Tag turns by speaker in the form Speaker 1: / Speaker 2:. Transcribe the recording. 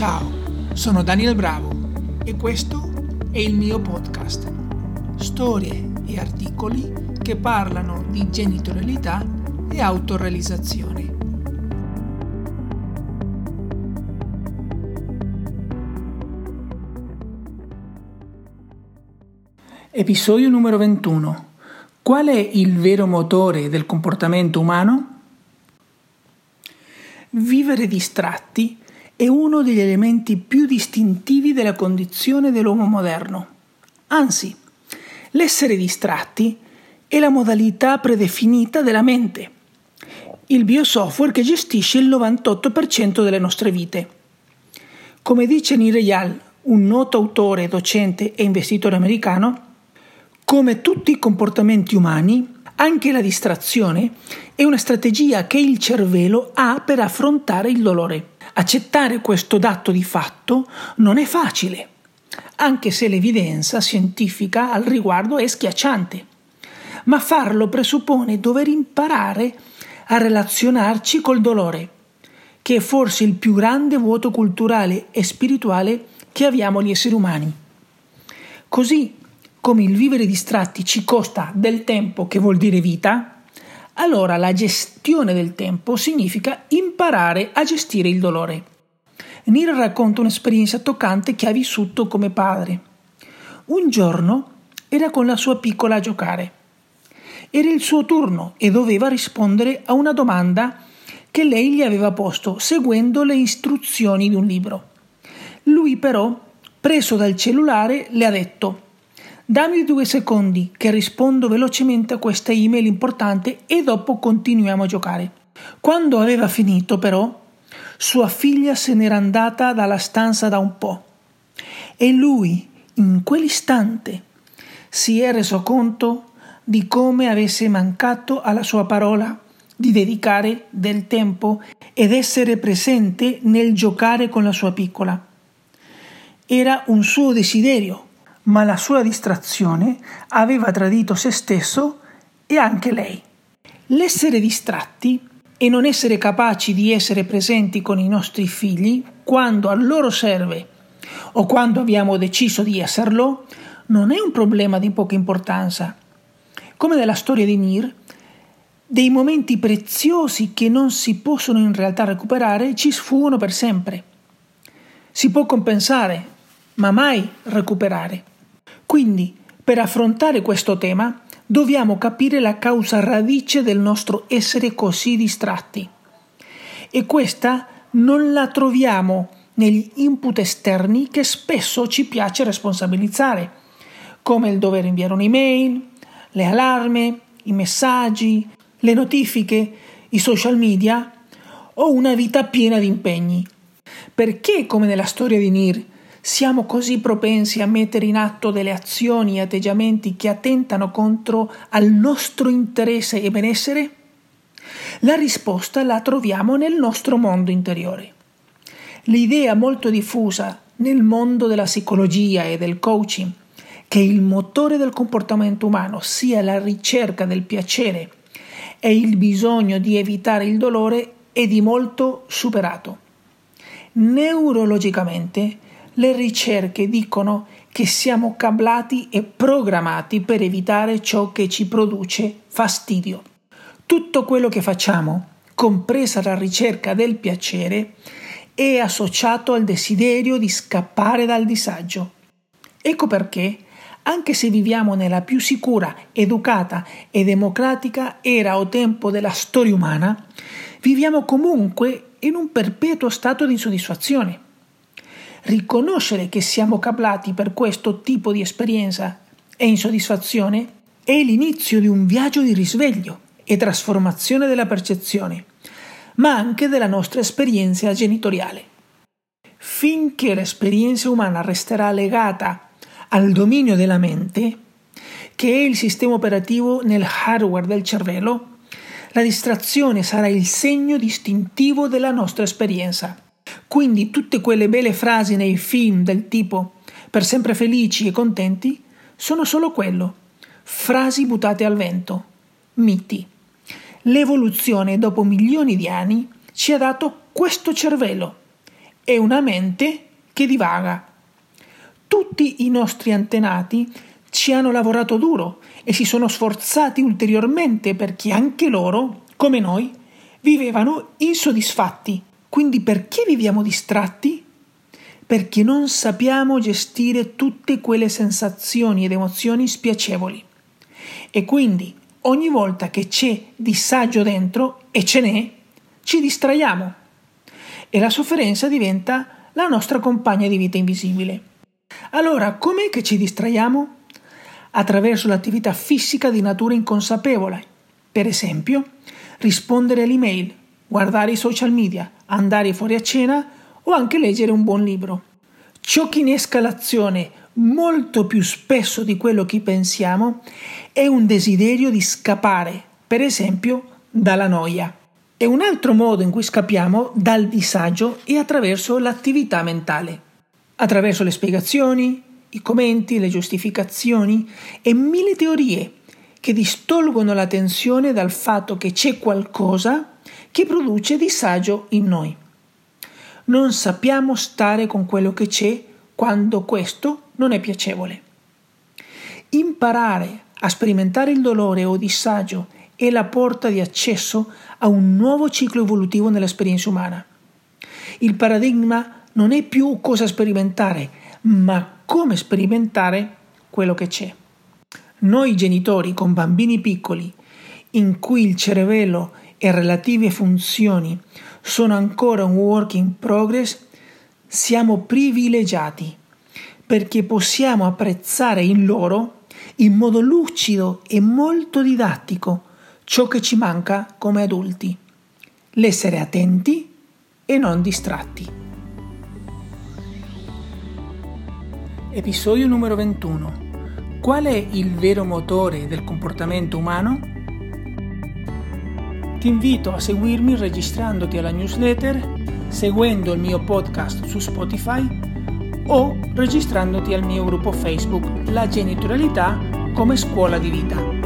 Speaker 1: Ciao, sono Daniel Bravo e questo è il mio podcast. Storie e articoli che parlano di genitorialità e autorealizzazione. Episodio numero 21. Qual è il vero motore del comportamento umano? Vivere distratti è uno degli elementi più distintivi della condizione dell'uomo moderno. Anzi, l'essere distratti è la modalità predefinita della mente, il biosoftware che gestisce il 98% delle nostre vite. Come dice Nireyal, un noto autore, docente e investitore americano, come tutti i comportamenti umani, anche la distrazione è una strategia che il cervello ha per affrontare il dolore. Accettare questo dato di fatto non è facile, anche se l'evidenza scientifica al riguardo è schiacciante. Ma farlo presuppone dover imparare a relazionarci col dolore, che è forse il più grande vuoto culturale e spirituale che abbiamo gli esseri umani. Così come il vivere distratti ci costa del tempo, che vuol dire vita, allora la gestione del tempo significa imparare a gestire il dolore. Nira racconta un'esperienza toccante che ha vissuto come padre. Un giorno era con la sua piccola a giocare. Era il suo turno e doveva rispondere a una domanda che lei gli aveva posto seguendo le istruzioni di un libro. Lui però, preso dal cellulare, le ha detto Dammi due secondi che rispondo velocemente a questa email importante e dopo continuiamo a giocare. Quando aveva finito, però, sua figlia se n'era andata dalla stanza da un po'. E lui, in quell'istante, si è reso conto di come avesse mancato alla sua parola di dedicare del tempo ed essere presente nel giocare con la sua piccola. Era un suo desiderio ma la sua distrazione aveva tradito se stesso e anche lei. L'essere distratti e non essere capaci di essere presenti con i nostri figli quando a loro serve o quando abbiamo deciso di esserlo non è un problema di poca importanza. Come nella storia di Nir, dei momenti preziosi che non si possono in realtà recuperare ci sfuggono per sempre. Si può compensare, ma mai recuperare. Quindi, per affrontare questo tema, dobbiamo capire la causa radice del nostro essere così distratti. E questa non la troviamo negli input esterni che spesso ci piace responsabilizzare, come il dover inviare un'email, le allarme, i messaggi, le notifiche, i social media o una vita piena di impegni. Perché, come nella storia di Nir, siamo così propensi a mettere in atto delle azioni e atteggiamenti che attentano contro al nostro interesse e benessere? La risposta la troviamo nel nostro mondo interiore. L'idea molto diffusa nel mondo della psicologia e del coaching che il motore del comportamento umano sia la ricerca del piacere e il bisogno di evitare il dolore è di molto superato. Neurologicamente le ricerche dicono che siamo cablati e programmati per evitare ciò che ci produce fastidio. Tutto quello che facciamo, compresa la ricerca del piacere, è associato al desiderio di scappare dal disagio. Ecco perché, anche se viviamo nella più sicura, educata e democratica era o tempo della storia umana, viviamo comunque in un perpetuo stato di insoddisfazione riconoscere che siamo cablati per questo tipo di esperienza e insoddisfazione è l'inizio di un viaggio di risveglio e trasformazione della percezione, ma anche della nostra esperienza genitoriale. Finché l'esperienza umana resterà legata al dominio della mente, che è il sistema operativo nel hardware del cervello, la distrazione sarà il segno distintivo della nostra esperienza. Quindi tutte quelle belle frasi nei film del tipo per sempre felici e contenti sono solo quello, frasi buttate al vento, miti. L'evoluzione dopo milioni di anni ci ha dato questo cervello e una mente che divaga. Tutti i nostri antenati ci hanno lavorato duro e si sono sforzati ulteriormente perché anche loro, come noi, vivevano insoddisfatti. Quindi perché viviamo distratti? Perché non sappiamo gestire tutte quelle sensazioni ed emozioni spiacevoli. E quindi ogni volta che c'è disagio dentro, e ce n'è, ci distraiamo. E la sofferenza diventa la nostra compagna di vita invisibile. Allora, com'è che ci distraiamo? Attraverso l'attività fisica di natura inconsapevole. Per esempio, rispondere alle email, guardare i social media, andare fuori a cena o anche leggere un buon libro. Ciò che in escalazione molto più spesso di quello che pensiamo è un desiderio di scappare, per esempio, dalla noia. E un altro modo in cui scappiamo dal disagio è attraverso l'attività mentale, attraverso le spiegazioni, i commenti, le giustificazioni e mille teorie che distolgono l'attenzione dal fatto che c'è qualcosa che produce disagio in noi. Non sappiamo stare con quello che c'è quando questo non è piacevole. Imparare a sperimentare il dolore o disagio è la porta di accesso a un nuovo ciclo evolutivo nell'esperienza umana. Il paradigma non è più cosa sperimentare, ma come sperimentare quello che c'è. Noi genitori con bambini piccoli, in cui il cervello e relative funzioni sono ancora un work in progress, siamo privilegiati perché possiamo apprezzare in loro, in modo lucido e molto didattico, ciò che ci manca come adulti, l'essere attenti e non distratti. Episodio numero 21. Qual è il vero motore del comportamento umano? Ti invito a seguirmi registrandoti alla newsletter, seguendo il mio podcast su Spotify o registrandoti al mio gruppo Facebook La genitorialità come scuola di vita.